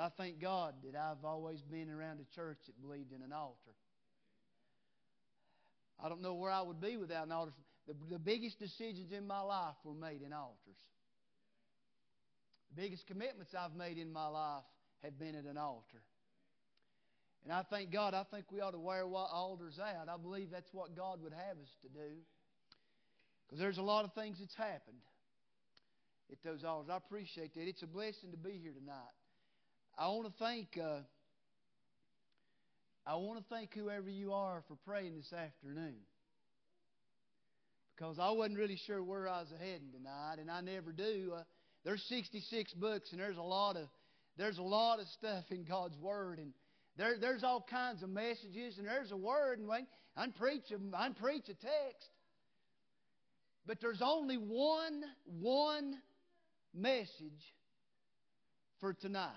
I thank God that I've always been around a church that believed in an altar. I don't know where I would be without an altar. The, the biggest decisions in my life were made in altars. The biggest commitments I've made in my life have been at an altar. And I thank God, I think we ought to wear altars out. I believe that's what God would have us to do. Because there's a lot of things that's happened at those altars. I appreciate that. It's a blessing to be here tonight. I want to thank uh, I want to thank whoever you are for praying this afternoon. Because I wasn't really sure where I was heading tonight, and I never do. Uh, there's 66 books, and there's a lot of there's a lot of stuff in God's Word, and there, there's all kinds of messages, and there's a word, and I preach a, I preach a text. But there's only one, one message for tonight.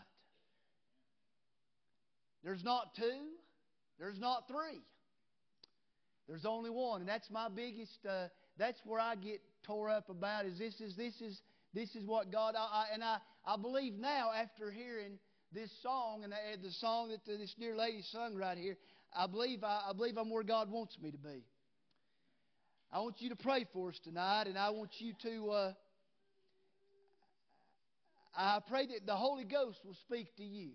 There's not two. There's not three. There's only one, and that's my biggest. Uh, that's where I get tore up about. Is this is this is this is what God. I, I, and I I believe now after hearing this song and the song that this dear lady sung right here, I believe I, I believe I'm where God wants me to be. I want you to pray for us tonight, and I want you to. Uh, I pray that the Holy Ghost will speak to you.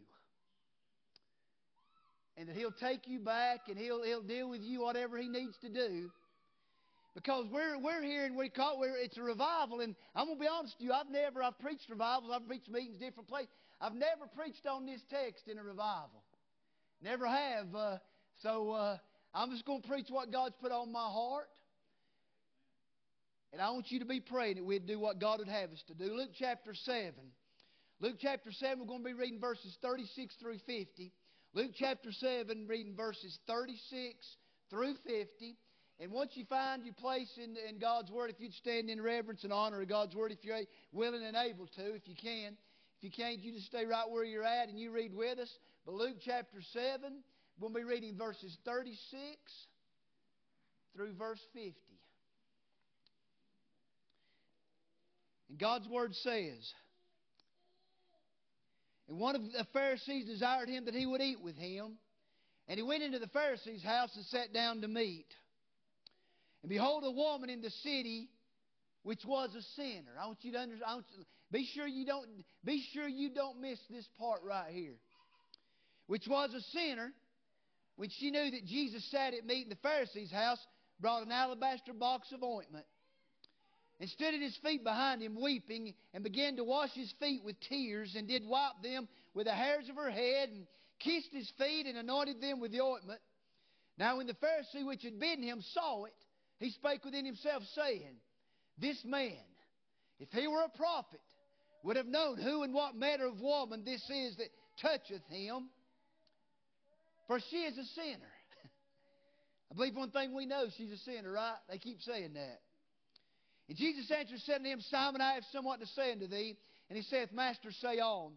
And that He'll take you back and He'll, he'll deal with you whatever He needs to do. Because we're, we're here and we call we're, it's a revival. And I'm going to be honest with you, I've never, I've preached revivals, I've preached meetings different places. I've never preached on this text in a revival. Never have. Uh, so uh, I'm just going to preach what God's put on my heart. And I want you to be praying that we'd do what God would have us to do. Luke chapter 7. Luke chapter 7, we're going to be reading verses 36 through 50. Luke chapter 7, reading verses 36 through 50. And once you find your place in, in God's Word, if you'd stand in reverence and honor of God's Word, if you're willing and able to, if you can. If you can't, you just stay right where you're at and you read with us. But Luke chapter 7, we'll be reading verses 36 through verse 50. And God's Word says, And one of the Pharisees desired him that he would eat with him. And he went into the Pharisee's house and sat down to meat. And behold, a woman in the city which was a sinner. I want you to understand. be sure you don't be sure you don't miss this part right here. Which was a sinner, when she knew that Jesus sat at meat in the Pharisee's house, brought an alabaster box of ointment and stood at his feet behind him, weeping, and began to wash his feet with tears, and did wipe them with the hairs of her head, and kissed his feet, and anointed them with the ointment. Now, when the Pharisee which had bidden him saw it, he spake within himself, saying, This man, if he were a prophet, would have known who and what manner of woman this is that toucheth him, for she is a sinner. I believe one thing we know, she's a sinner, right? They keep saying that. And Jesus answered, said unto him, Simon, I have somewhat to say unto thee. And he saith, Master, say on.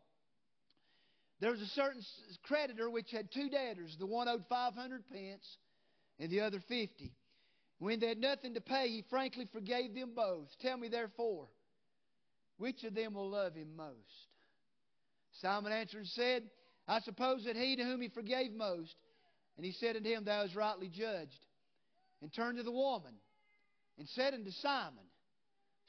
There was a certain creditor which had two debtors. The one owed five hundred pence, and the other fifty. When they had nothing to pay, he frankly forgave them both. Tell me, therefore, which of them will love him most? Simon answered and said, I suppose that he to whom he forgave most. And he said unto him, Thou hast rightly judged. And turned to the woman and said unto Simon,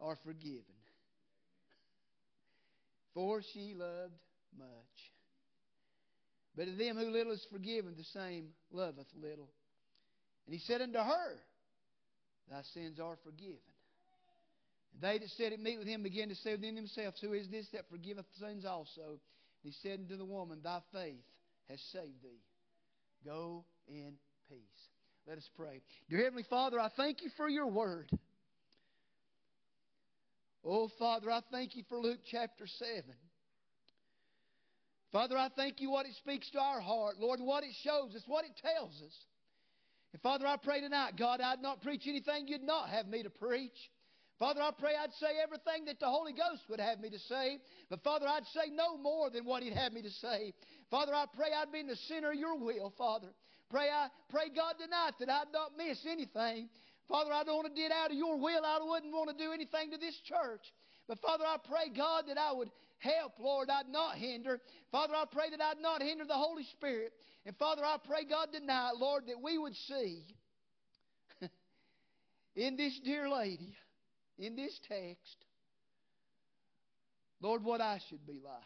are forgiven. For she loved much. But to them who little is forgiven, the same loveth little. And he said unto her, Thy sins are forgiven. And they that sat at meat with him began to say within themselves, Who is this that forgiveth sins also? And he said unto the woman, Thy faith has saved thee. Go in peace. Let us pray. Dear Heavenly Father, I thank you for your word. Oh, Father, I thank you for Luke chapter 7. Father, I thank you what it speaks to our heart, Lord, what it shows us, what it tells us. And Father, I pray tonight, God, I'd not preach anything you'd not have me to preach. Father, I pray I'd say everything that the Holy Ghost would have me to say. But Father, I'd say no more than what He'd have me to say. Father, I pray I'd be in the center of your will, Father. Pray I pray God tonight that I'd not miss anything. Father, I don't want to get out of your will. I wouldn't want to do anything to this church. But Father, I pray, God, that I would help, Lord. I'd not hinder. Father, I pray that I'd not hinder the Holy Spirit. And Father, I pray, God, tonight, Lord, that we would see in this dear lady, in this text, Lord, what I should be like.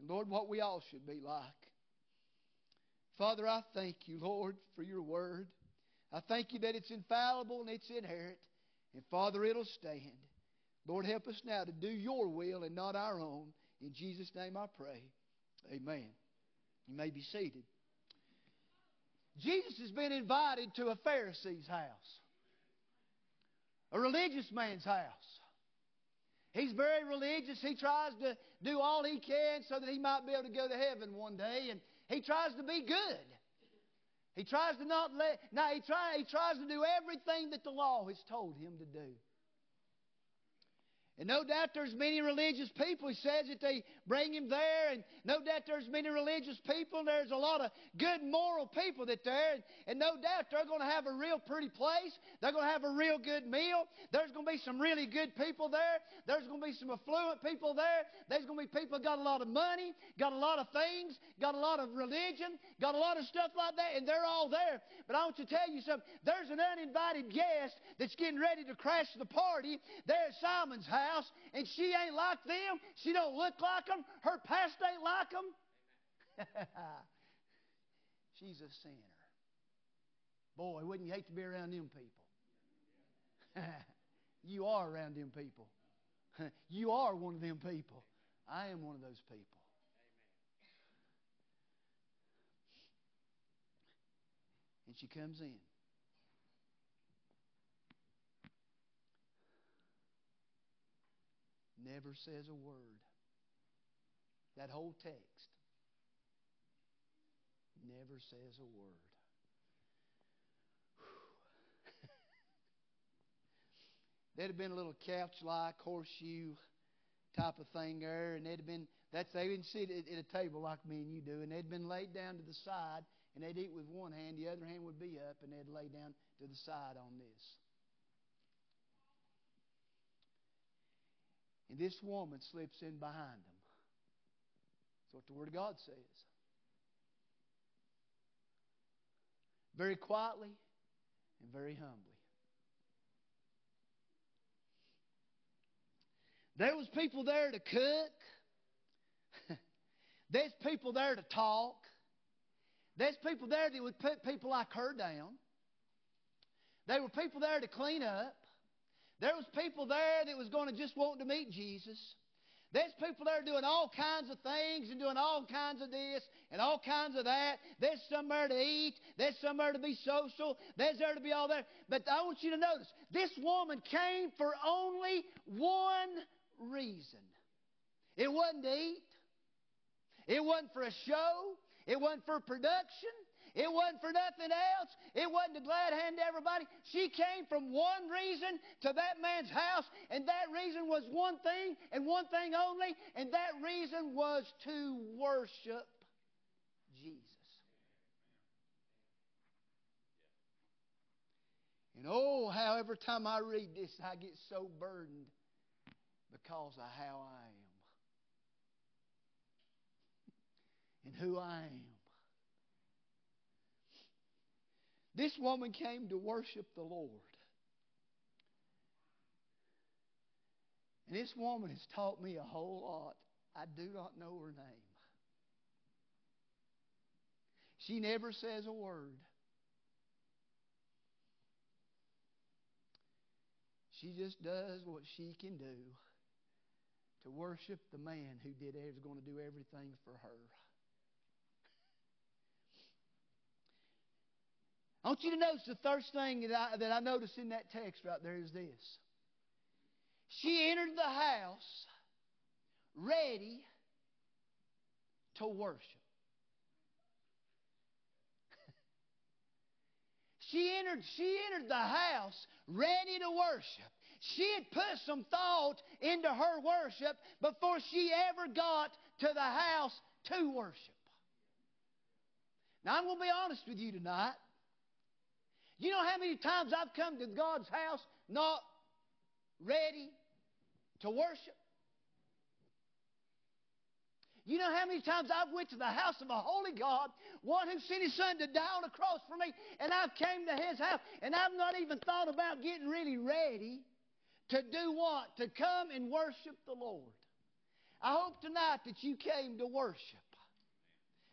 And Lord, what we all should be like. Father, I thank you, Lord, for your word. I thank you that it's infallible and it's inherent. And Father, it'll stand. Lord, help us now to do your will and not our own. In Jesus' name I pray. Amen. You may be seated. Jesus has been invited to a Pharisee's house, a religious man's house. He's very religious. He tries to do all he can so that he might be able to go to heaven one day, and he tries to be good. He tries to not let, now he, try, he tries to do everything that the law has told him to do. And no doubt there's many religious people. He says that they bring him there, and no doubt there's many religious people. There's a lot of good moral people that there, and, and no doubt they're going to have a real pretty place. They're going to have a real good meal. There's going to be some really good people there. There's going to be some affluent people there. There's going to be people got a lot of money, got a lot of things, got a lot of religion, got a lot of stuff like that, and they're all there. But I want to tell you something. There's an uninvited guest that's getting ready to crash the party there at Simon's house house and she ain't like them. She don't look like them. Her past ain't like them. She's a sinner. Boy, wouldn't you hate to be around them people? you are around them people. you are one of them people. I am one of those people. And she comes in. Never says a word. That whole text never says a word. There'd have been a little couch like horseshoe type of thing there, and they'd have been that's they didn't sit at, at a table like me and you do, and they'd been laid down to the side, and they'd eat with one hand, the other hand would be up, and they'd lay down to the side on this. And this woman slips in behind them. That's what the Word of God says. Very quietly and very humbly. There was people there to cook. There's people there to talk. There's people there that would put people like her down. There were people there to clean up. There was people there that was going to just want to meet Jesus. There's people there doing all kinds of things and doing all kinds of this and all kinds of that. There's somewhere to eat. There's somewhere to be social. There's there to be all there. But I want you to notice this woman came for only one reason. It wasn't to eat. It wasn't for a show. It wasn't for production. It wasn't for nothing else. It wasn't to glad hand to everybody. She came from one reason to that man's house, and that reason was one thing and one thing only, and that reason was to worship Jesus. And oh, how every time I read this, I get so burdened because of how I am and who I am. This woman came to worship the Lord. And this woman has taught me a whole lot. I do not know her name. She never says a word. She just does what she can do to worship the man who did is going to do everything for her. I want you to notice the first thing that I, that I notice in that text right there is this. She entered the house ready to worship. she entered, she entered the house ready to worship. She had put some thought into her worship before she ever got to the house to worship. Now, I'm going to be honest with you tonight. You know how many times I've come to God's house not ready to worship? You know how many times I've went to the house of a holy God, one who sent his son to die on a cross for me, and I've came to his house, and I've not even thought about getting really ready to do what? To come and worship the Lord. I hope tonight that you came to worship.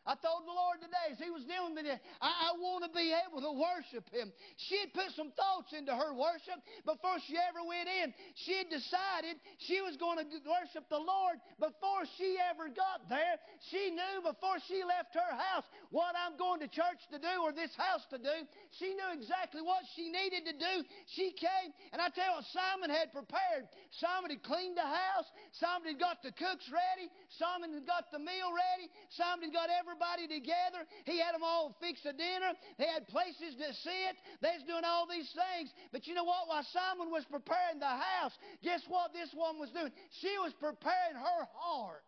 I told the Lord today as He was dealing with me, I, I want to be able to worship Him. She had put some thoughts into her worship before she ever went in. She had decided she was going to worship the Lord before she ever got there. She knew before she left her house what I'm going to church to do or this house to do. She knew exactly what she needed to do. She came, and I tell you Simon had prepared. Simon had cleaned the house. Simon had got the cooks ready. Simon had got the meal ready. Simon had got everybody everybody together. He had them all fix a dinner. They had places to sit. They was doing all these things. But you know what? While Simon was preparing the house, guess what this woman was doing? She was preparing her heart.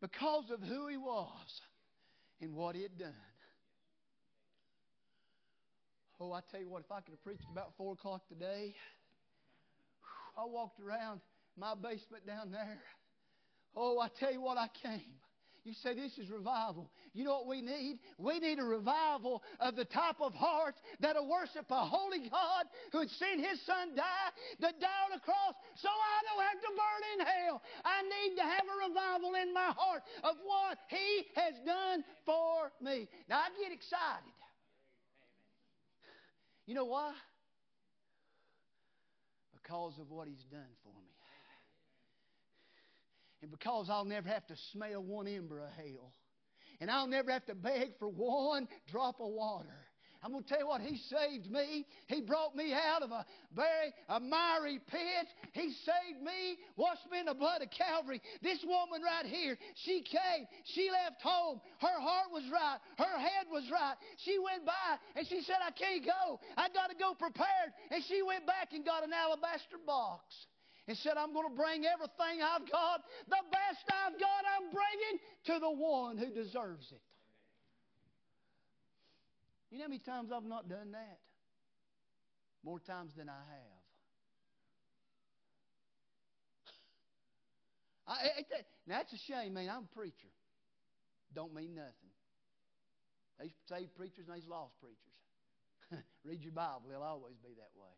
because of who he was and what he had done. Oh, I tell you what, if I could have preached about 4 o'clock today, I walked around my basement down there. Oh, I tell you what, I came. You say this is revival. You know what we need? We need a revival of the type of heart that'll worship a holy God who had seen his son die, to die on the cross, so I don't have to burn in hell. I need to have a revival in my heart of what he has done for me. Now I get excited. You know why? Because of what He's done for me. And because I'll never have to smell one ember of hell. And I'll never have to beg for one drop of water. I'm going to tell you what, He saved me. He brought me out of a very a miry pit. He saved me, washed me in the blood of Calvary. This woman right here, she came. She left home. Her heart was right. Her head was right. She went by and she said, I can't go. I got to go prepared. And she went back and got an alabaster box and said, I'm going to bring everything I've got, the best I've got, I'm bringing to the one who deserves it. You know how many times I've not done that? More times than I have. I, that's a shame, man. I'm a preacher. Don't mean nothing. These saved preachers and these lost preachers. Read your Bible, they'll always be that way.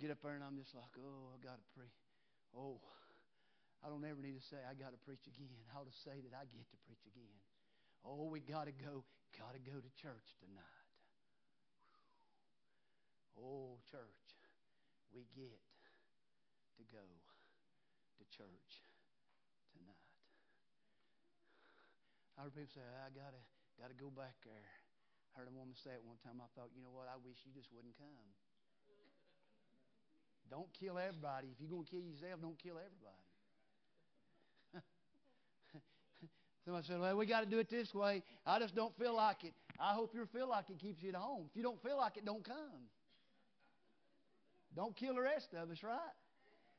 Get up there and I'm just like, oh, I got to pray. Oh, I don't ever need to say I got to preach again. I ought to say that I get to preach again. Oh, we got to go, got to go to church tonight. Oh, church, we get to go to church tonight. I heard people say, I gotta gotta go back there. I heard a woman say it one time. I thought, you know what, I wish you just wouldn't come. Don't kill everybody. If you're gonna kill yourself, don't kill everybody. Somebody said, Well, we got to do it this way. I just don't feel like it. I hope you feel like it keeps you at home. If you don't feel like it, don't come. Don't kill the rest of us, right?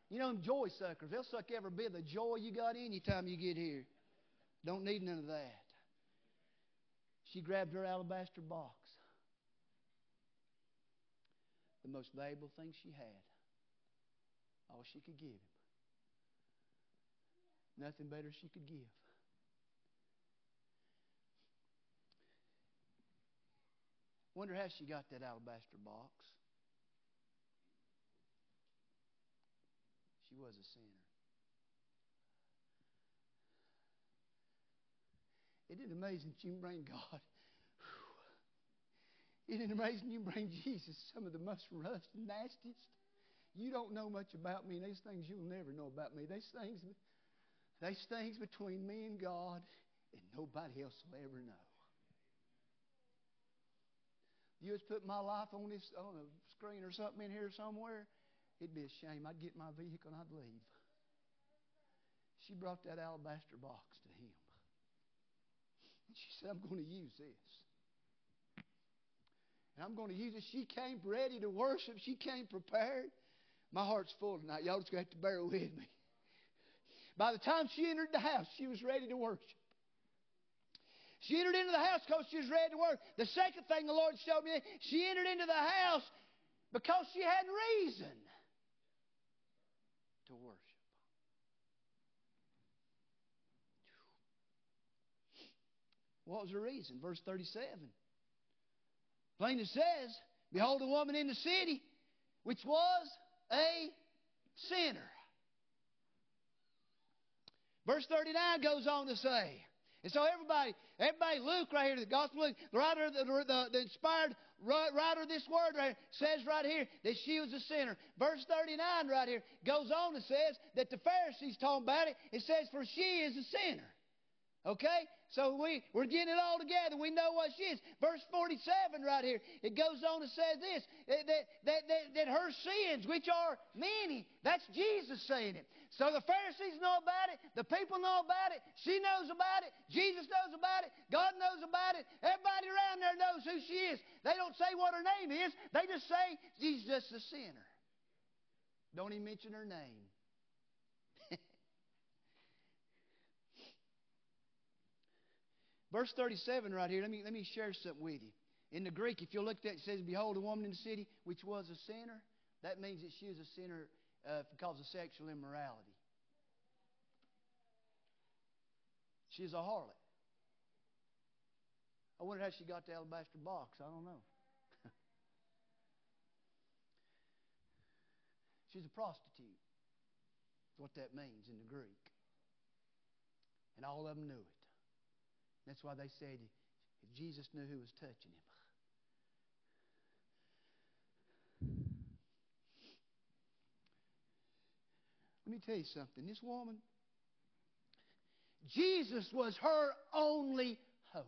You know, them joy suckers, they'll suck every bit of the joy you got anytime you get here. Don't need none of that. She grabbed her alabaster box, the most valuable thing she had, all she could give him. Nothing better she could give. Wonder how she got that alabaster box. She was a sinner. Isn't it amazing you can bring God? Isn't it amazing you bring Jesus some of the most rough and nastiest? You don't know much about me, and these things you'll never know about me. These things, these things between me and God, and nobody else will ever know. You just put my life on this on a screen or something in here somewhere, it'd be a shame. I'd get my vehicle and I'd leave. She brought that alabaster box to him. And she said, I'm going to use this. And I'm going to use it. She came ready to worship. She came prepared. My heart's full tonight. Y'all just going to have to bear with me. By the time she entered the house, she was ready to worship. She entered into the house because she was ready to work. The second thing the Lord showed me, she entered into the house because she had reason to worship. What was the reason? Verse 37. Plainly says, Behold, a woman in the city which was a sinner. Verse 39 goes on to say, and so everybody, everybody, Luke right here, the Gospel Luke, the writer, the, the, the inspired writer of this word right here, says right here that she was a sinner. Verse 39 right here goes on and says that the Pharisees talking about it. It says, for she is a sinner. Okay? So we, we're getting it all together. We know what she is. Verse 47 right here, it goes on to say this that, that, that, that her sins, which are many, that's Jesus saying it. So the Pharisees know about it, the people know about it, she knows about it, Jesus knows about it, God knows about it, everybody around there knows who she is. They don't say what her name is, they just say she's just a sinner. Don't even mention her name. Verse 37 right here, let me, let me share something with you. In the Greek, if you look at it, it says, Behold, a woman in the city which was a sinner. That means that she is a sinner uh, because of sexual immorality. She's a harlot. I wonder how she got the alabaster box. I don't know. She's a prostitute. That's what that means in the Greek. And all of them knew it. That's why they said Jesus knew who was touching him. Let me tell you something. This woman, Jesus was her only hope.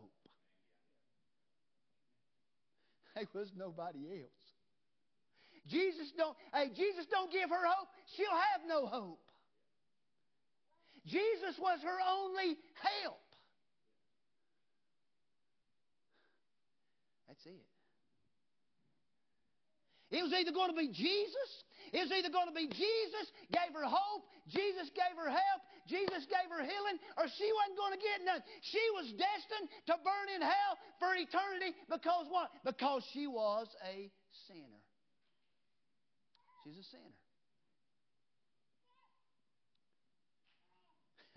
There was nobody else. Jesus don't, hey, Jesus don't give her hope, she'll have no hope. Jesus was her only help. That's it. It was either going to be Jesus, it was either going to be Jesus gave her hope, Jesus gave her help, Jesus gave her healing, or she wasn't going to get none. She was destined to burn in hell for eternity because what? Because she was a sinner. She's a sinner.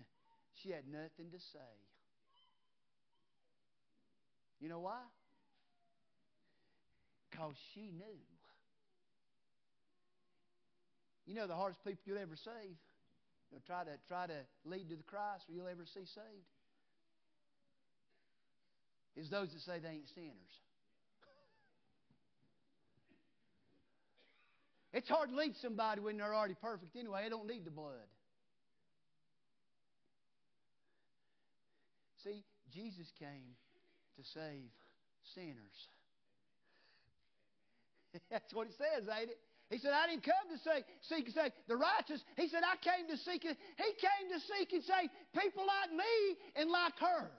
she had nothing to say. You know why? Because she knew. You know the hardest people you'll ever save? You'll try to try to lead to the Christ or you'll ever see saved. Is those that say they ain't sinners. It's hard to lead somebody when they're already perfect anyway. They don't need the blood. See, Jesus came to save sinners. That's what it says, ain't it? He said, I didn't come to say, seek and save the righteous. He said, I came to seek it. He came to seek and save people like me and like her.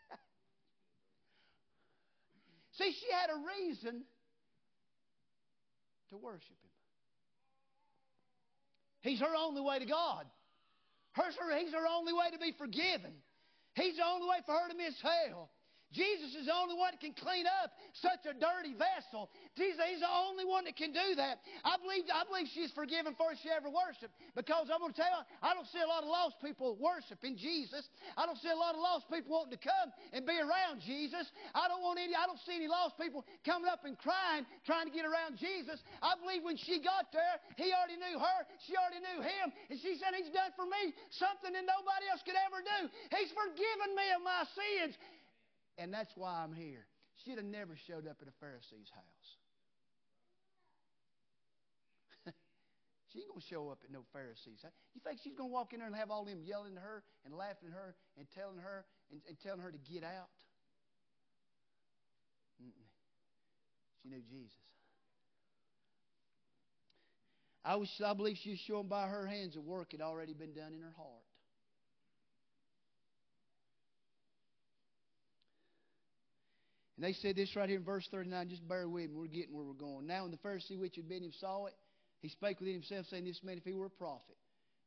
See, she had a reason to worship Him. He's her only way to God. Her, he's her only way to be forgiven. He's the only way for her to miss hell. Jesus is the only one that can clean up such a dirty vessel. Jesus, He's the only one that can do that. I believe, I believe she's forgiven before she ever worshiped. Because I'm going to tell you, I don't see a lot of lost people worshiping Jesus. I don't see a lot of lost people wanting to come and be around Jesus. I don't want any, I don't see any lost people coming up and crying, trying to get around Jesus. I believe when she got there, he already knew her, she already knew him, and she said, He's done for me something that nobody else could ever do. He's forgiven me of my sins. And that's why I'm here. She'd have never showed up at a Pharisee's house. She ain't going to show up at no Pharisees. House. You think she's going to walk in there and have all them yelling at her and laughing at her and telling her and, and telling her to get out? Mm-mm. She knew Jesus. I, was, I believe she was showing by her hands that work had already been done in her heart. And they said this right here in verse 39. Just bear with me. We're getting where we're going. Now, when the Pharisee which had been him saw it, he spake within himself, saying, This man, if he were a prophet,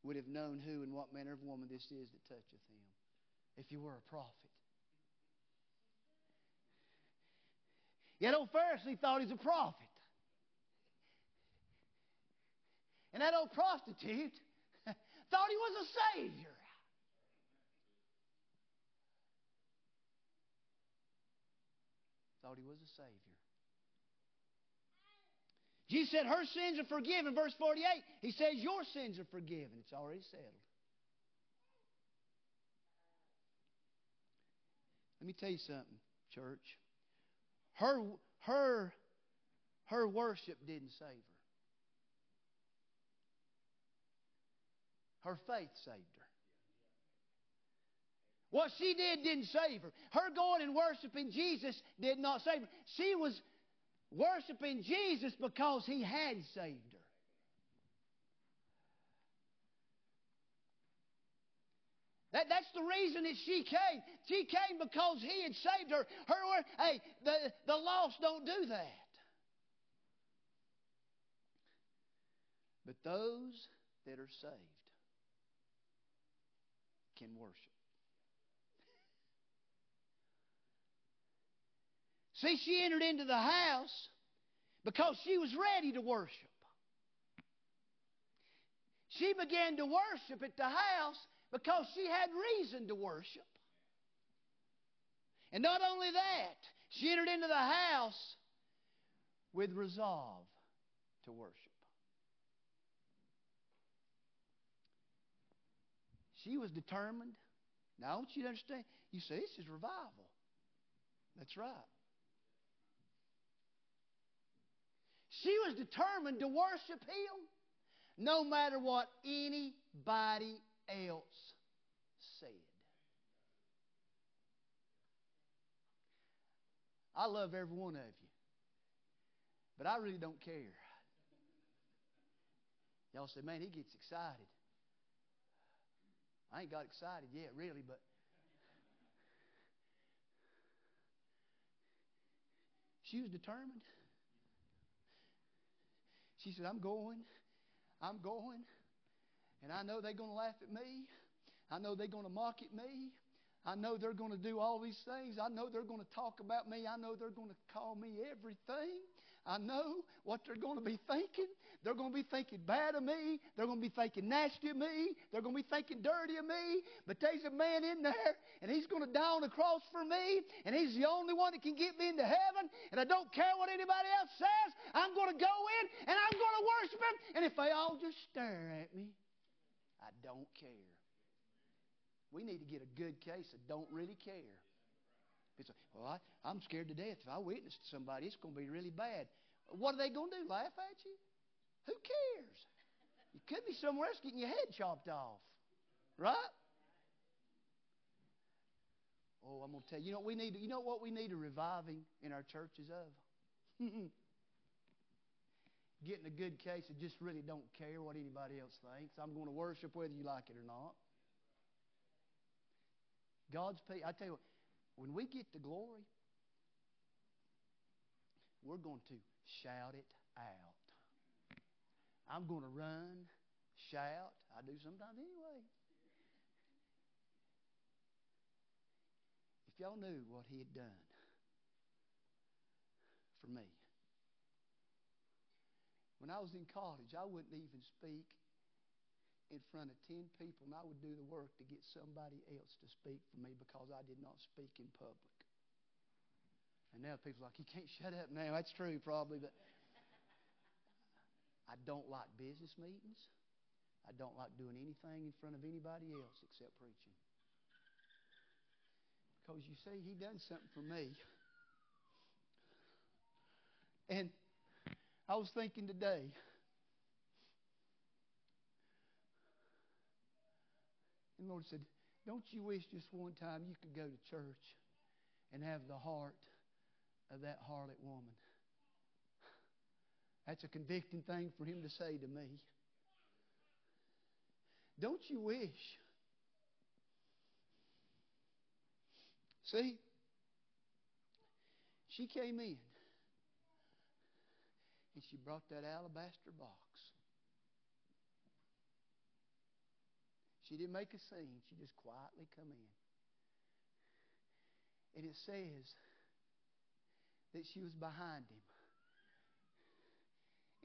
would have known who and what manner of woman this is that toucheth him. If he were a prophet. Yet old Pharisee thought he's a prophet. And that old prostitute thought he was a savior. Thought he was a savior. Jesus said, Her sins are forgiven. Verse 48, he says, Your sins are forgiven. It's already settled. Let me tell you something, church. Her, her, her worship didn't save her. Her faith saved her. What she did didn't save her. Her going and worshiping Jesus did not save her. She was worshiping Jesus because he had saved her. That, that's the reason that she came. She came because he had saved her. Her, hey, the, the lost don't do that. But those that are saved can worship. See, she entered into the house because she was ready to worship. She began to worship at the house because she had reason to worship. And not only that, she entered into the house with resolve to worship. She was determined. Now, I want you to understand. You say, this is revival. That's right. She was determined to worship Him no matter what anybody else said. I love every one of you, but I really don't care. Y'all say, man, he gets excited. I ain't got excited yet, really, but she was determined. She said, I'm going. I'm going. And I know they're going to laugh at me. I know they're going to mock at me. I know they're going to do all these things. I know they're going to talk about me. I know they're going to call me everything. I know what they're going to be thinking. They're going to be thinking bad of me. They're going to be thinking nasty of me. They're going to be thinking dirty of me. But there's a man in there, and he's going to die on the cross for me, and he's the only one that can get me into heaven. And I don't care what anybody else says. I'm going to go in, and I'm going to worship him. And if they all just stare at me, I don't care. We need to get a good case of don't really care. It's like, well, I, I'm scared to death. If I witness to somebody, it's going to be really bad. What are they going to do? Laugh at you? Who cares? You could be somewhere else getting your head chopped off. Right? Oh, I'm going to tell you. You know what we need? You know what we need a reviving in our churches of? Getting a good case of just really don't care what anybody else thinks. I'm going to worship whether you like it or not. God's people. I tell you what, when we get to glory, we're going to shout it out. I'm going to run, shout. I do sometimes anyway. If y'all knew what he had done for me. When I was in college, I wouldn't even speak in front of 10 people and I would do the work to get somebody else to speak for me because I did not speak in public. And now people are like, you can't shut up now. That's true, probably, but I don't like business meetings. I don't like doing anything in front of anybody else except preaching. Because you see, he done something for me. And I was thinking today, And the Lord said, Don't you wish just one time you could go to church and have the heart of that harlot woman? That's a convicting thing for him to say to me. Don't you wish? See, she came in and she brought that alabaster box. She didn't make a scene. She just quietly come in. And it says that she was behind him.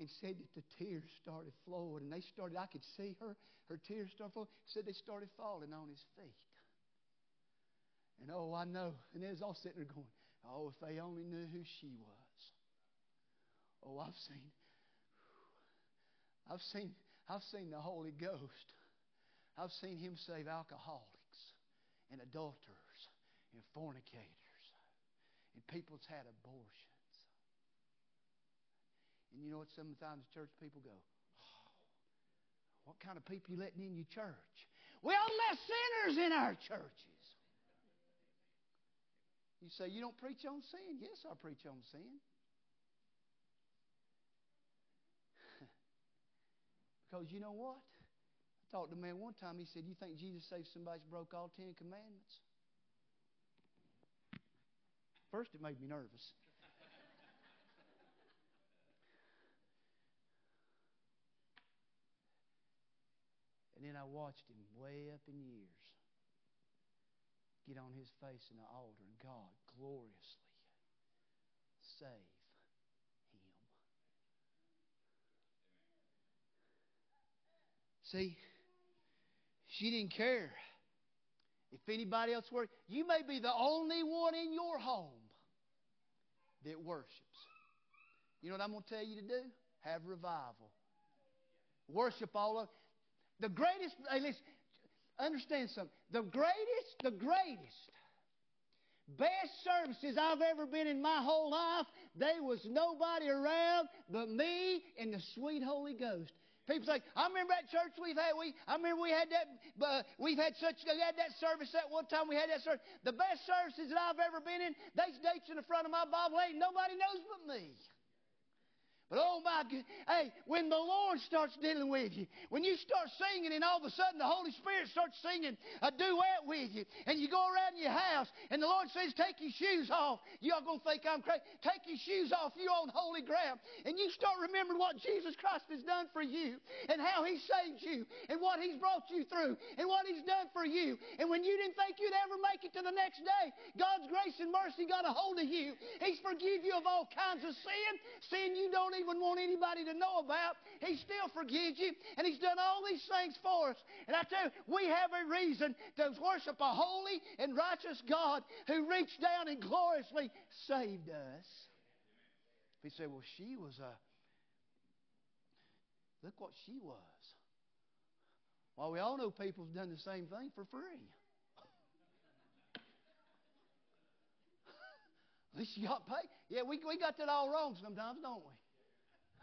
And said that the tears started flowing. And they started, I could see her, her tears started flowing. Said they started falling on his feet. And oh, I know. And they was all sitting there going, oh, if they only knew who she was. Oh, I've seen, I've seen, I've seen the Holy Ghost I've seen him save alcoholics and adulterers and fornicators and people people's had abortions. And you know what? Sometimes church people go, oh, what kind of people you letting in your church? We all let sinners in our churches. You say, you don't preach on sin? Yes, I preach on sin. because you know what? Talked to a man one time. He said, You think Jesus saved somebody who broke all Ten Commandments? First, it made me nervous. and then I watched him way up in years get on his face in the altar and God gloriously save him. See, she didn't care if anybody else were. You may be the only one in your home that worships. You know what I'm going to tell you to do? Have revival. Worship all of the greatest. Hey, listen, understand something. The greatest, the greatest, best services I've ever been in my whole life. There was nobody around but me and the sweet Holy Ghost. People say, I remember that church we've had. We, I remember we had that. Uh, we've had such. We had that service that one time. We had that service. The best services that I've ever been in. They dates in the front of my Bible. Ain't nobody knows but me. But oh my God, hey, when the Lord starts dealing with you, when you start singing and all of a sudden the Holy Spirit starts singing a duet with you, and you go around your house and the Lord says, Take your shoes off, y'all gonna think I'm crazy. Take your shoes off, you're on holy ground. And you start remembering what Jesus Christ has done for you and how He saved you and what He's brought you through and what He's done for you. And when you didn't think you'd ever make it to the next day, God's grace and mercy got a hold of you. He's forgive you of all kinds of sin, sin you don't even want anybody to know about. He still forgives you, and He's done all these things for us. And I tell you, we have a reason to worship a holy and righteous God who reached down and gloriously saved us. You say, well, she was a. Look what she was. Well, we all know people have done the same thing for free. At least you got paid. Yeah, we, we got that all wrong sometimes, don't we?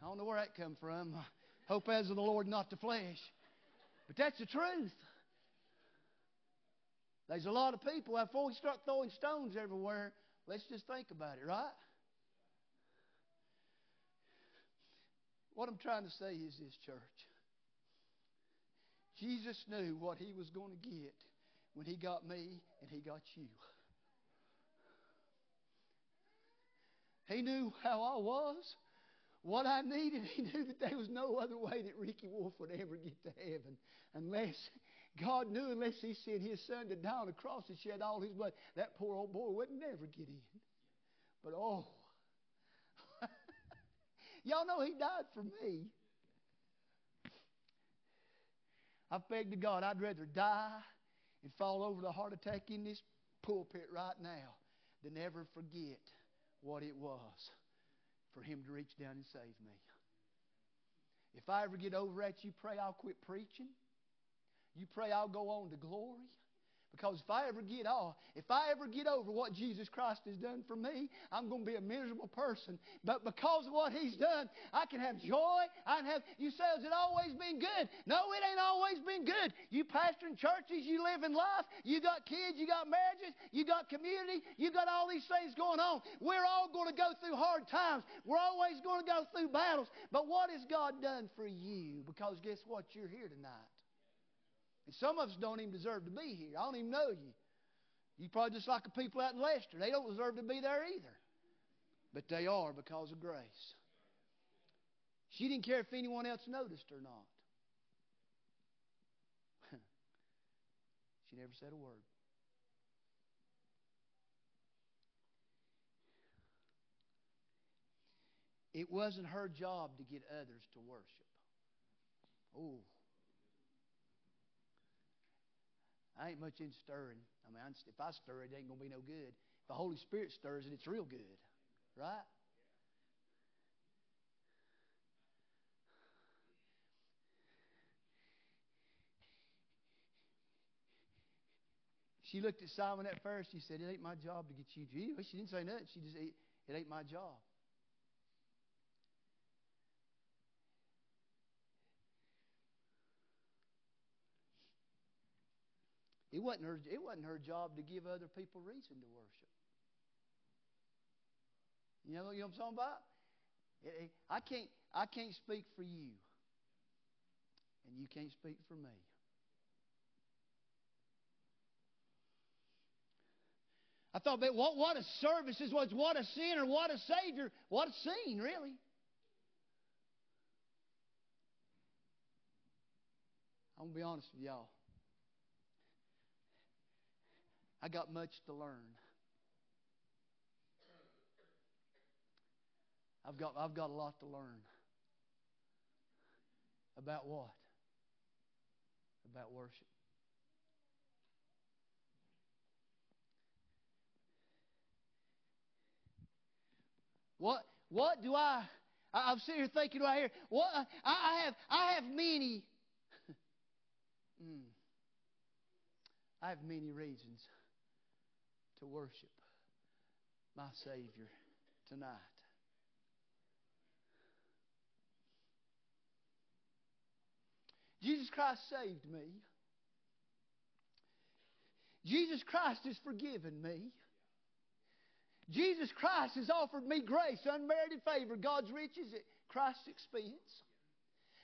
I don't know where that come from. Hope as of the Lord, not the flesh. But that's the truth. There's a lot of people, before we start throwing stones everywhere, let's just think about it, right? What I'm trying to say is this, church. Jesus knew what he was going to get when he got me and he got you. He knew how I was what I needed. He knew that there was no other way that Ricky Wolfe would ever get to heaven unless God knew, unless He sent His Son to die on the cross and shed all His blood, that poor old boy would never get in. But oh, y'all know He died for me. I've begged to God, I'd rather die and fall over the heart attack in this pulpit right now than ever forget what it was for Him to reach down and save me. If I ever get over at you, pray I'll quit preaching. You pray I'll go on to glory. Because if I ever get off, if I ever get over what Jesus Christ has done for me, I'm going to be a miserable person. But because of what He's done, I can have joy. I can have. You say, has it always been good? No, it ain't always been good. You pastor in churches, you live in life, you got kids, you got marriages, you got community, you got all these things going on. We're all going to go through hard times. We're always going to go through battles. But what has God done for you? Because guess what? You're here tonight. And some of us don't even deserve to be here. I don't even know you. You probably just like the people out in Leicester. They don't deserve to be there either. But they are because of grace. She didn't care if anyone else noticed or not. she never said a word. It wasn't her job to get others to worship. Oh, I ain't much in stirring. I mean, if I stir it, it ain't going to be no good. If the Holy Spirit stirs it, it's real good. Right? She looked at Simon at first. She said, It ain't my job to get you Jesus. She didn't say nothing. She just, it, it ain't my job. It wasn't her, it wasn't her job to give other people reason to worship. You know, you know what I'm talking about? I can't I can't speak for you. And you can't speak for me. I thought, man, what, what a service this was. What a sinner. What a Savior. What a scene, really. I'm going to be honest with y'all. I got much to learn. I've got, I've got a lot to learn. About what? About worship. What, what do I, I'm sitting here thinking right here, what, I, I have, I have many, mm, I have many reasons to worship my Savior tonight. Jesus Christ saved me. Jesus Christ has forgiven me. Jesus Christ has offered me grace, unmerited favor, God's riches at Christ's expense.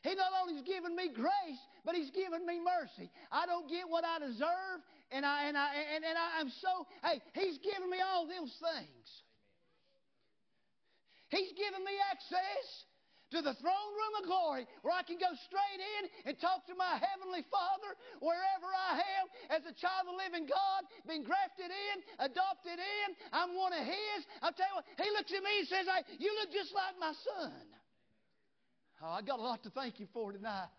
He not only has given me grace, but He's given me mercy. I don't get what I deserve, and I and I and, and I, I'm so hey, He's given me all those things. He's given me access to the throne room of glory where I can go straight in and talk to my Heavenly Father wherever I am as a child of the living God, being grafted in, adopted in. I'm one of His. I'll tell you what, He looks at me and says, hey, You look just like my son. Oh, I got a lot to thank you for tonight.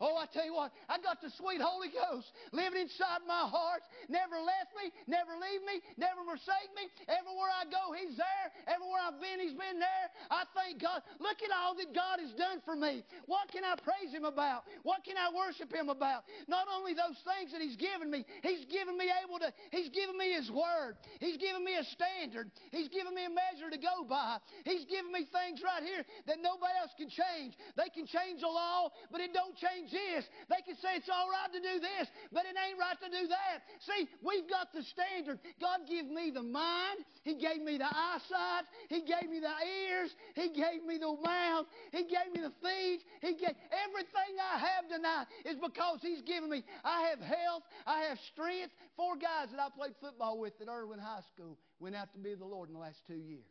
Oh, I tell you what, I got the sweet Holy Ghost living inside my heart. Never left me, never leave me, never forsake me. Everywhere I go, He's there. Everywhere I've been, He's been there. I thank God. Look at all that God has done for me. What can I praise Him about? What can I worship Him about? Not only those things that He's given me, He's given me able to, He's given me His Word. He's given me a standard. He's given me a measure to go by. He's given me things right here that nobody else can change. They can change the law, but it don't change this. They can say it's all right to do this, but it ain't right to do that. See, we've got the standard. God gave me the mind. He gave me the eyesight. He gave me the ears. He gave me the mouth. He gave me the feet. He gave everything I have tonight is because He's given me. I have health. I have strength. Four guys that I played football with at Irwin High School went out to be the Lord in the last two years.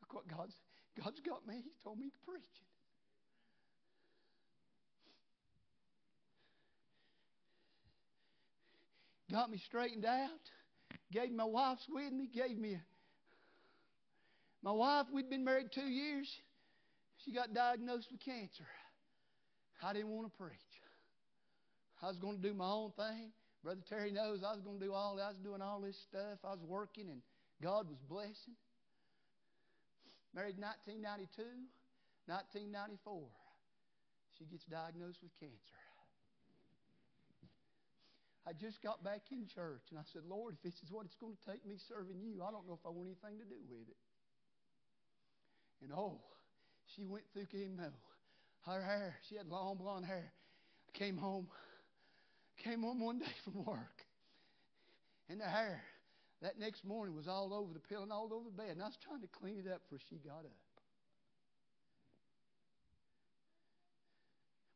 Look what God's God's got me. He told me to preach Got me straightened out. Gave my wife's with me. Gave me a, my wife. We'd been married two years. She got diagnosed with cancer. I didn't want to preach. I was going to do my own thing. Brother Terry knows I was going to do all. I was doing all this stuff. I was working, and God was blessing. Married 1992, 1994. She gets diagnosed with cancer. I just got back in church, and I said, Lord, if this is what it's going to take me serving you, I don't know if I want anything to do with it. And oh, she went through chemo. Her hair, she had long blonde hair. Came home, came home one day from work, and the hair that next morning was all over the pillow and all over the bed. And I was trying to clean it up before she got up.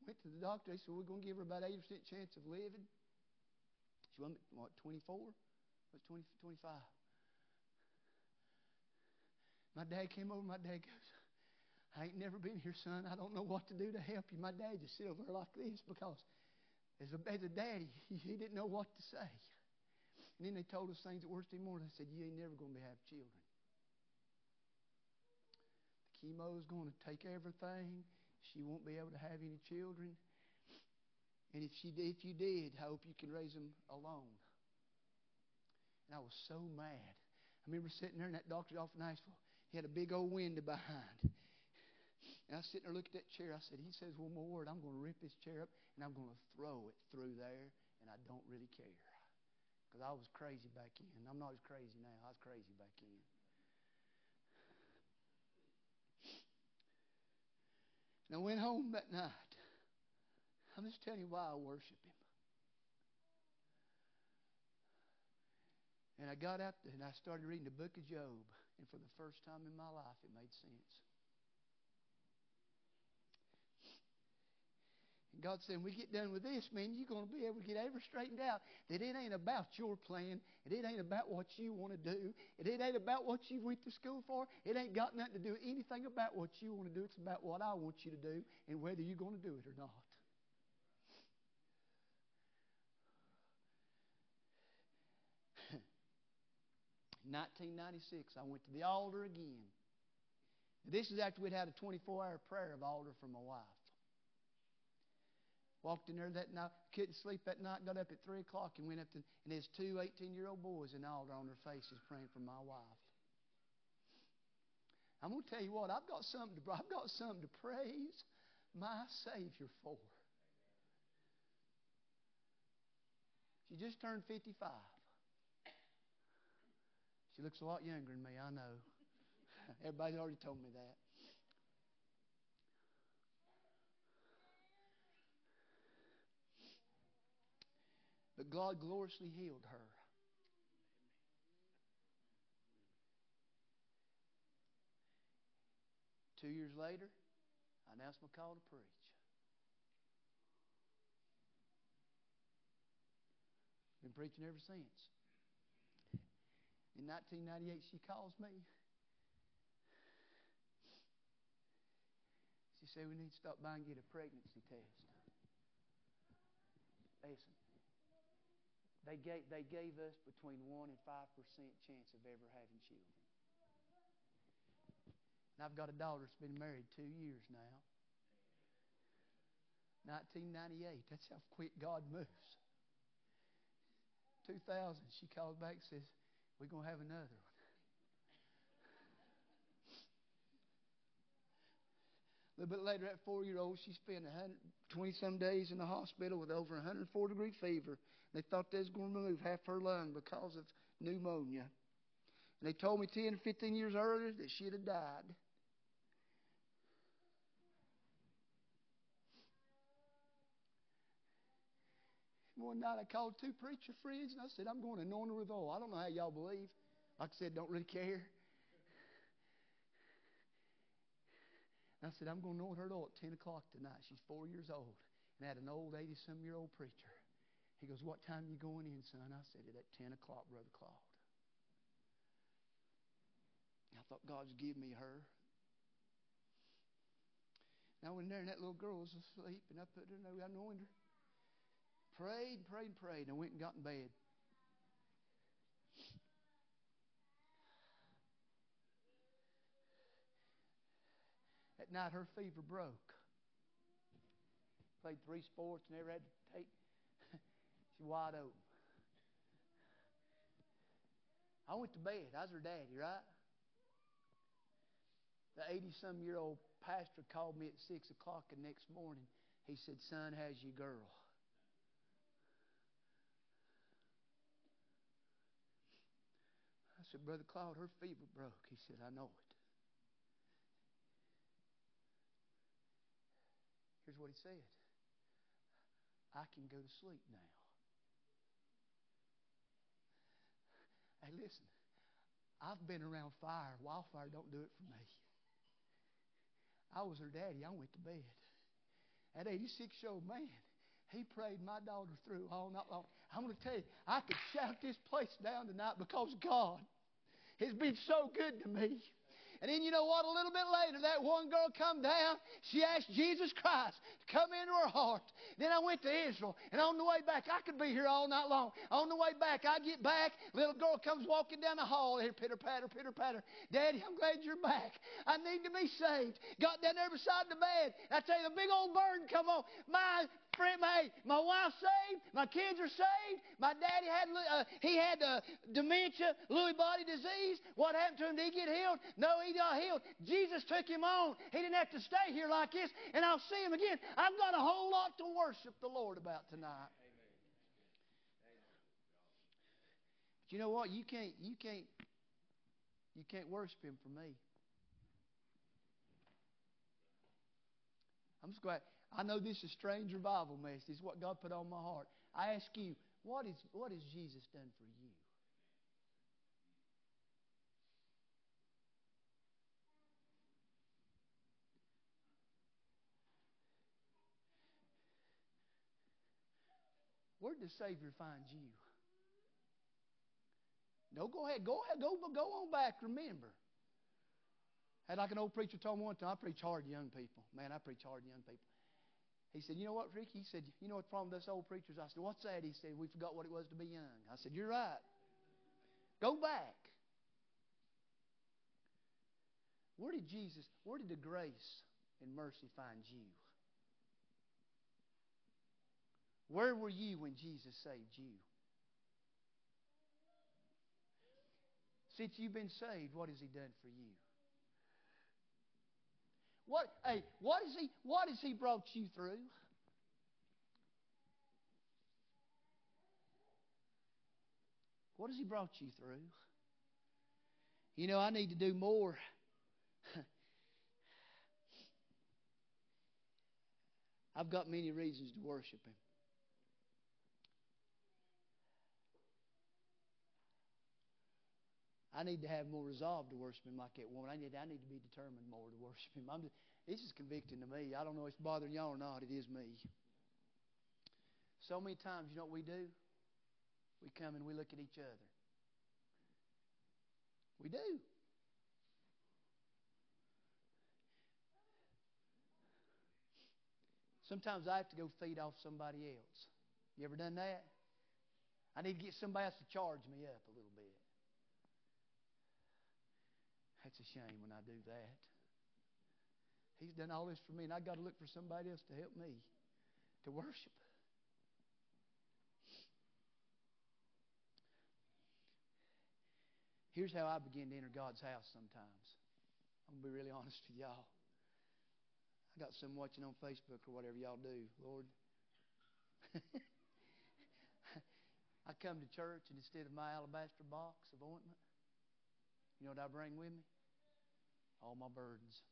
Went to the doctor. They said, We're going to give her about 80% chance of living. What, 24? Was 20, 25. My dad came over. My dad goes, I ain't never been here, son. I don't know what to do to help you. My dad just sit over there like this because as a, as a daddy, he, he didn't know what to say. And then they told us things that Thursday morning. They said, You ain't never going to have children. The chemo is going to take everything. She won't be able to have any children. And if she if you did, I hope you can raise them alone. And I was so mad. I remember sitting there in that doctor's office in Nashville. He had a big old window behind. And I was sitting there looking at that chair. I said, He says one more word. I'm going to rip this chair up and I'm going to throw it through there, and I don't really care. Because I was crazy back in. I'm not as crazy now. I was crazy back in. And I went home that night. I'm just telling you why I worship Him. And I got out and I started reading the book of Job. And for the first time in my life, it made sense. And God said, when we get done with this, man, you're going to be able to get ever straightened out that it ain't about your plan. And it ain't about what you want to do. And it ain't about what you went to school for. It ain't got nothing to do with anything about what you want to do. It's about what I want you to do and whether you're going to do it or not. In 1996, I went to the altar again. This is after we'd had a 24 hour prayer of altar from my wife. Walked in there that night, couldn't sleep that night, got up at 3 o'clock and went up to, and there's two 18 year old boys in altar on their faces praying for my wife. I'm going to tell you what, I've got something to, I've got something to praise my Savior for. She just turned 55. She looks a lot younger than me, I know. Everybody's already told me that. But God gloriously healed her. Two years later, I announced my call to preach. Been preaching ever since. In 1998, she calls me. She said, We need to stop by and get a pregnancy test. Listen, they gave, they gave us between 1% and 5% chance of ever having children. And I've got a daughter that's been married two years now. 1998. That's how quick God moves. 2000, she called back and says, We're going to have another one. A little bit later, that four year old, she spent 120 some days in the hospital with over 104 degree fever. They thought they was going to remove half her lung because of pneumonia. And they told me 10 or 15 years earlier that she'd have died. One night I called two preacher friends and I said, I'm going to anoint her with oil. I don't know how y'all believe. Like I said, don't really care. And I said, I'm going to anoint her at 10 o'clock tonight. She's four years old. And I had an old 80 some year old preacher. He goes, What time you going in, son? I said, It At 10 o'clock, Brother Claude. I thought God's give me her. Now, when there and that little girl was asleep, and I put her, I anointed her. Prayed prayed prayed, and went and got in bed. At night, her fever broke. Played three sports, and never had to take She's wide open. I went to bed. I was her daddy, right? The 80 some year old pastor called me at 6 o'clock the next morning. He said, Son, how's your girl? Said, Brother Claude, her fever broke. He said, I know it. Here's what he said I can go to sleep now. Hey, listen. I've been around fire. Wildfire don't do it for me. I was her daddy. I went to bed. That 86 year old man, he prayed my daughter through all night long. I'm going to tell you, I could shout this place down tonight because God has been so good to me. And then you know what? A little bit later, that one girl come down. She asked Jesus Christ to come into her heart. Then I went to Israel. And on the way back, I could be here all night long. On the way back, I get back. Little girl comes walking down the hall here, pitter patter, pitter patter. Daddy, I'm glad you're back. I need to be saved. Got down there beside the bed. I tell you, the big old burden come on. My friend, my, my wife's saved, my kids are saved, my daddy had, uh, he had uh, dementia, Lewy body disease. What happened to him? Did he get healed? No, he got healed. Jesus took him on. He didn't have to stay here like this, and I'll see him again. I've got a whole lot to worship the Lord about tonight. But you know what? You can't, you can't, you can't worship him for me. I'm just glad. I know this is strange revival message. It's what God put on my heart. I ask you, what is what has Jesus done for you? Where did the Savior find you? No, go ahead. Go ahead. Go, go on back. Remember. Had like an old preacher told me one time, I preach hard to young people. Man, I preach hard to young people. He said, You know what, Ricky? He said, You know what the problem with us old preachers? I said, What's that? He said, We forgot what it was to be young. I said, You're right. Go back. Where did Jesus, where did the grace and mercy find you? Where were you when Jesus saved you? Since you've been saved, what has He done for you? What, hey, what, is he, what has He brought you through? What has He brought you through? You know, I need to do more. I've got many reasons to worship Him. I need to have more resolve to worship Him like that woman. I need, I need to be determined more to worship Him. I'm just, this is convicting to me. I don't know if it's bothering y'all or not. It is me. So many times, you know what we do? We come and we look at each other. We do. Sometimes I have to go feed off somebody else. You ever done that? I need to get somebody else to charge me up a little bit. That's a shame when I do that. He's done all this for me, and I've got to look for somebody else to help me to worship. Here's how I begin to enter God's house sometimes. I'm going to be really honest with y'all. I got some watching on Facebook or whatever y'all do. Lord. I come to church, and instead of my alabaster box of ointment, you know what I bring with me? All my burdens.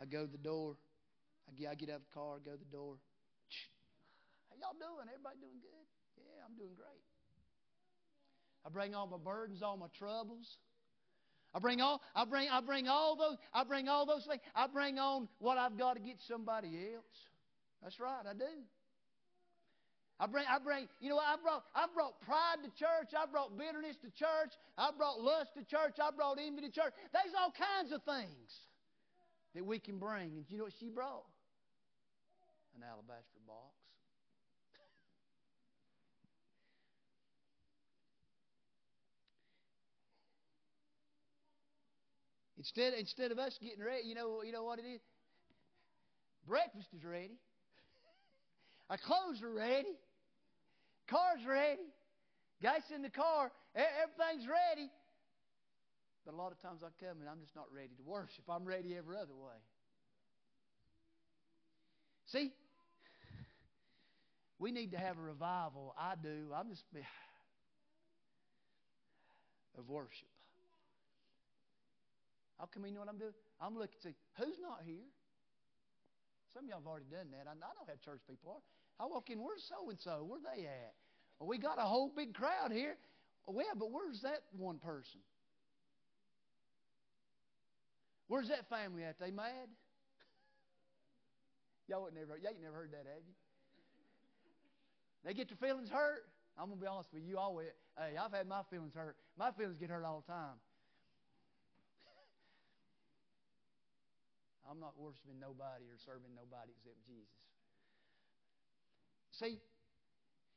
I go to the door. I get, I get out of the car, go to the door. How y'all doing? Everybody doing good? Yeah, I'm doing great. I bring all my burdens, all my troubles. I bring all I bring I bring all those I bring all those things. I bring on what I've got to get somebody else. That's right, I do. I bring, I bring, you know, I brought, I brought pride to church. I brought bitterness to church. I brought lust to church. I brought envy to church. There's all kinds of things that we can bring. And you know what she brought? An alabaster box. instead, instead of us getting ready, you know, you know what it is? Breakfast is ready. Our clothes are ready. Car's ready. Guys in the car. Everything's ready. But a lot of times I come and I'm just not ready to worship. I'm ready every other way. See, we need to have a revival. I do. I'm just. of worship. How come you know what I'm doing? I'm looking to see who's not here. Some of y'all have already done that. I know how church people are. I walk in, where's so and so? Where they at? Well, we got a whole big crowd here. Well, yeah, but where's that one person? Where's that family at? They mad? y'all would never, y'all ain't never heard that, have you? They get their feelings hurt. I'm gonna be honest with you. Always, hey, I've had my feelings hurt. My feelings get hurt all the time. I'm not worshiping nobody or serving nobody except Jesus. See,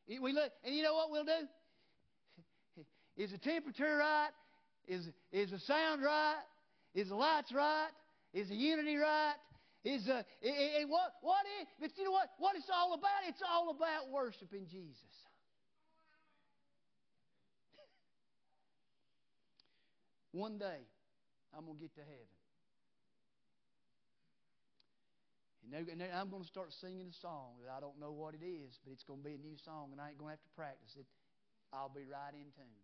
we look, and you know what we'll do? Is the temperature right? Is is the sound right? Is the lights right? Is the unity right? Is the it, it, what what is? But you know what? What it's all about? It's all about worshiping Jesus. One day, I'm gonna get to heaven. And I'm going to start singing a song that I don't know what it is, but it's going to be a new song, and I ain't going to have to practice it. I'll be right in tune.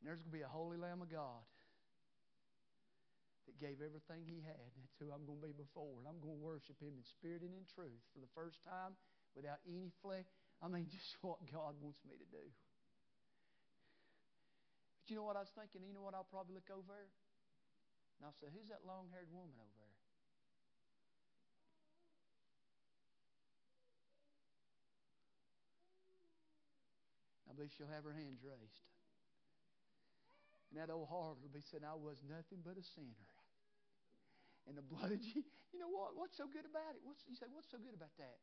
And there's going to be a holy Lamb of God that gave everything he had. That's who I'm going to be before. And I'm going to worship him in spirit and in truth for the first time without any flesh. I mean, just what God wants me to do. But you know what I was thinking? You know what I'll probably look over? And I'll say, Who's that long haired woman over there? I believe she'll have her hands raised. And that old heart will be saying, I was nothing but a sinner. And the blood of Jesus. You know what? What's so good about it? What's, you say, what's so good about that?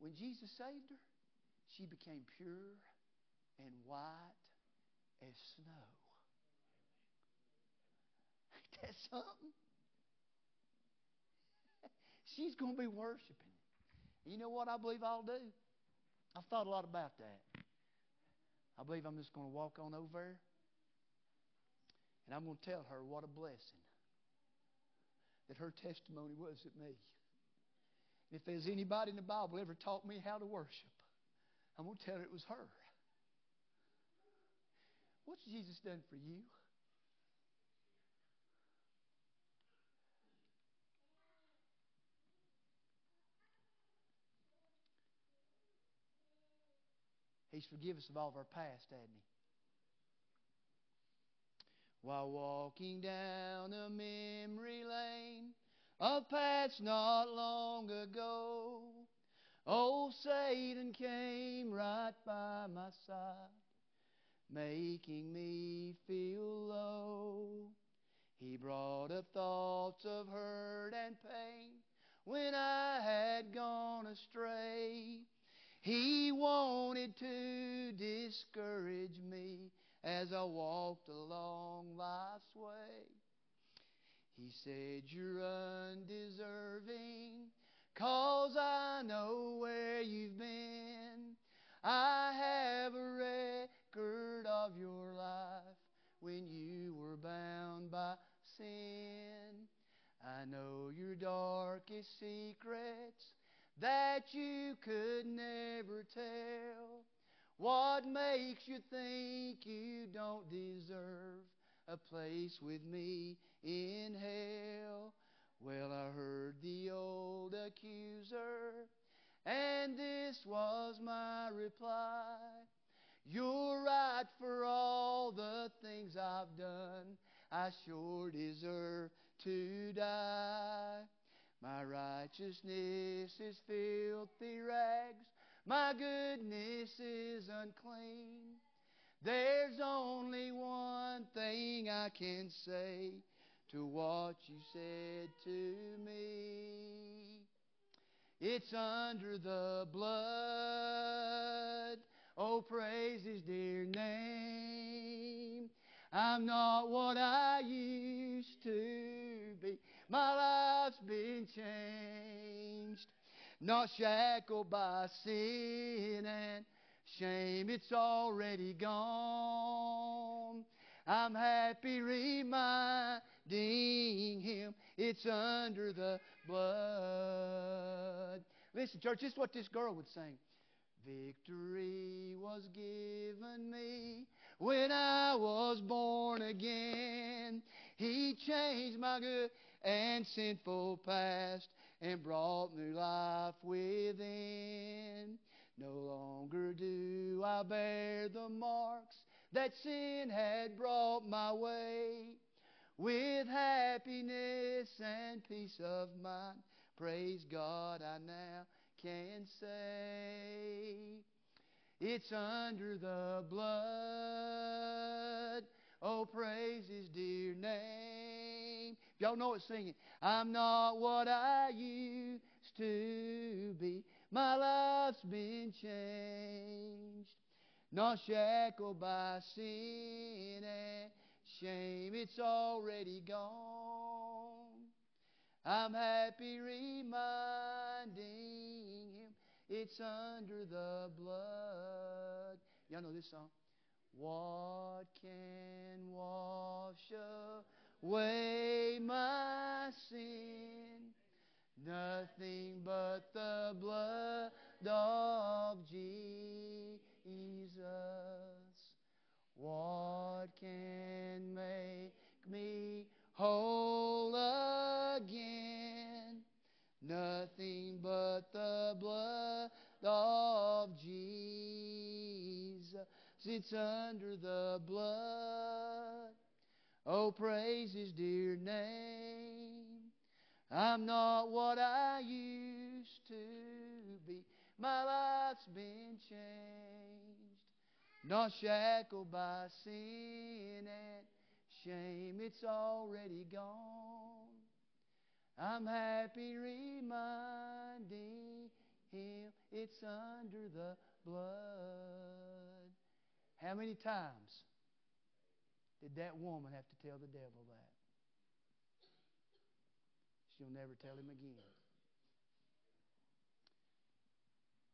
When Jesus saved her, she became pure and white as snow. Something. She's going to be worshiping. You know what I believe I'll do? I've thought a lot about that. I believe I'm just going to walk on over there and I'm going to tell her what a blessing that her testimony was at me. And if there's anybody in the Bible ever taught me how to worship, I'm going to tell her it was her. What's Jesus done for you? He's forgiven us of all of our past, hasn't He? While walking down a memory lane of paths not long ago, old Satan came right by my side, making me feel low. He brought up thoughts of hurt and pain when I had gone astray. He wanted to discourage me as I walked along life's way. He said, You're undeserving, cause I know where you've been. I have a record of your life when you were bound by sin. I know your darkest secrets that you could never tell. What makes you think you don't deserve a place with me in hell? Well, I heard the old accuser, and this was my reply. You're right for all the things I've done. I sure deserve to die. My righteousness is filthy rags. My goodness is unclean. There's only one thing I can say to what you said to me. It's under the blood. Oh, praise his dear name. I'm not what I used to be. My life's been changed. Not shackled by sin and shame. It's already gone. I'm happy reminding him it's under the blood. Listen, church, this is what this girl would sing. Victory was given me when I was born again. He changed my good and sinful past and brought new life within. No longer do I bear the marks that sin had brought my way. With happiness and peace of mind, praise God, I now can say. It's under the blood. Oh, praise His dear name. Y'all know it, singing. I'm not what I used to be. My life's been changed. Not shackled by sin and shame. It's already gone. I'm happy reminding him it's under the blood. Y'all know this song? What can wash away my sin? Nothing but the blood of Jesus. What can make me whole again? Nothing but the blood of Jesus. It's under the blood. Oh, praise His dear name. I'm not what I used to be. My life's been changed. Not shackled by sin and shame. It's already gone. I'm happy reminding him it's under the blood. How many times did that woman have to tell the devil that? She'll never tell him again.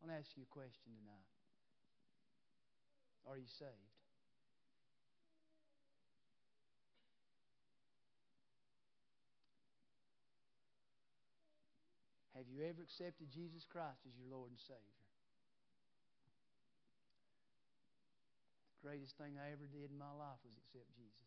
I want to ask you a question tonight. Are you saved? Have you ever accepted Jesus Christ as your Lord and Savior? Greatest thing I ever did in my life was accept Jesus.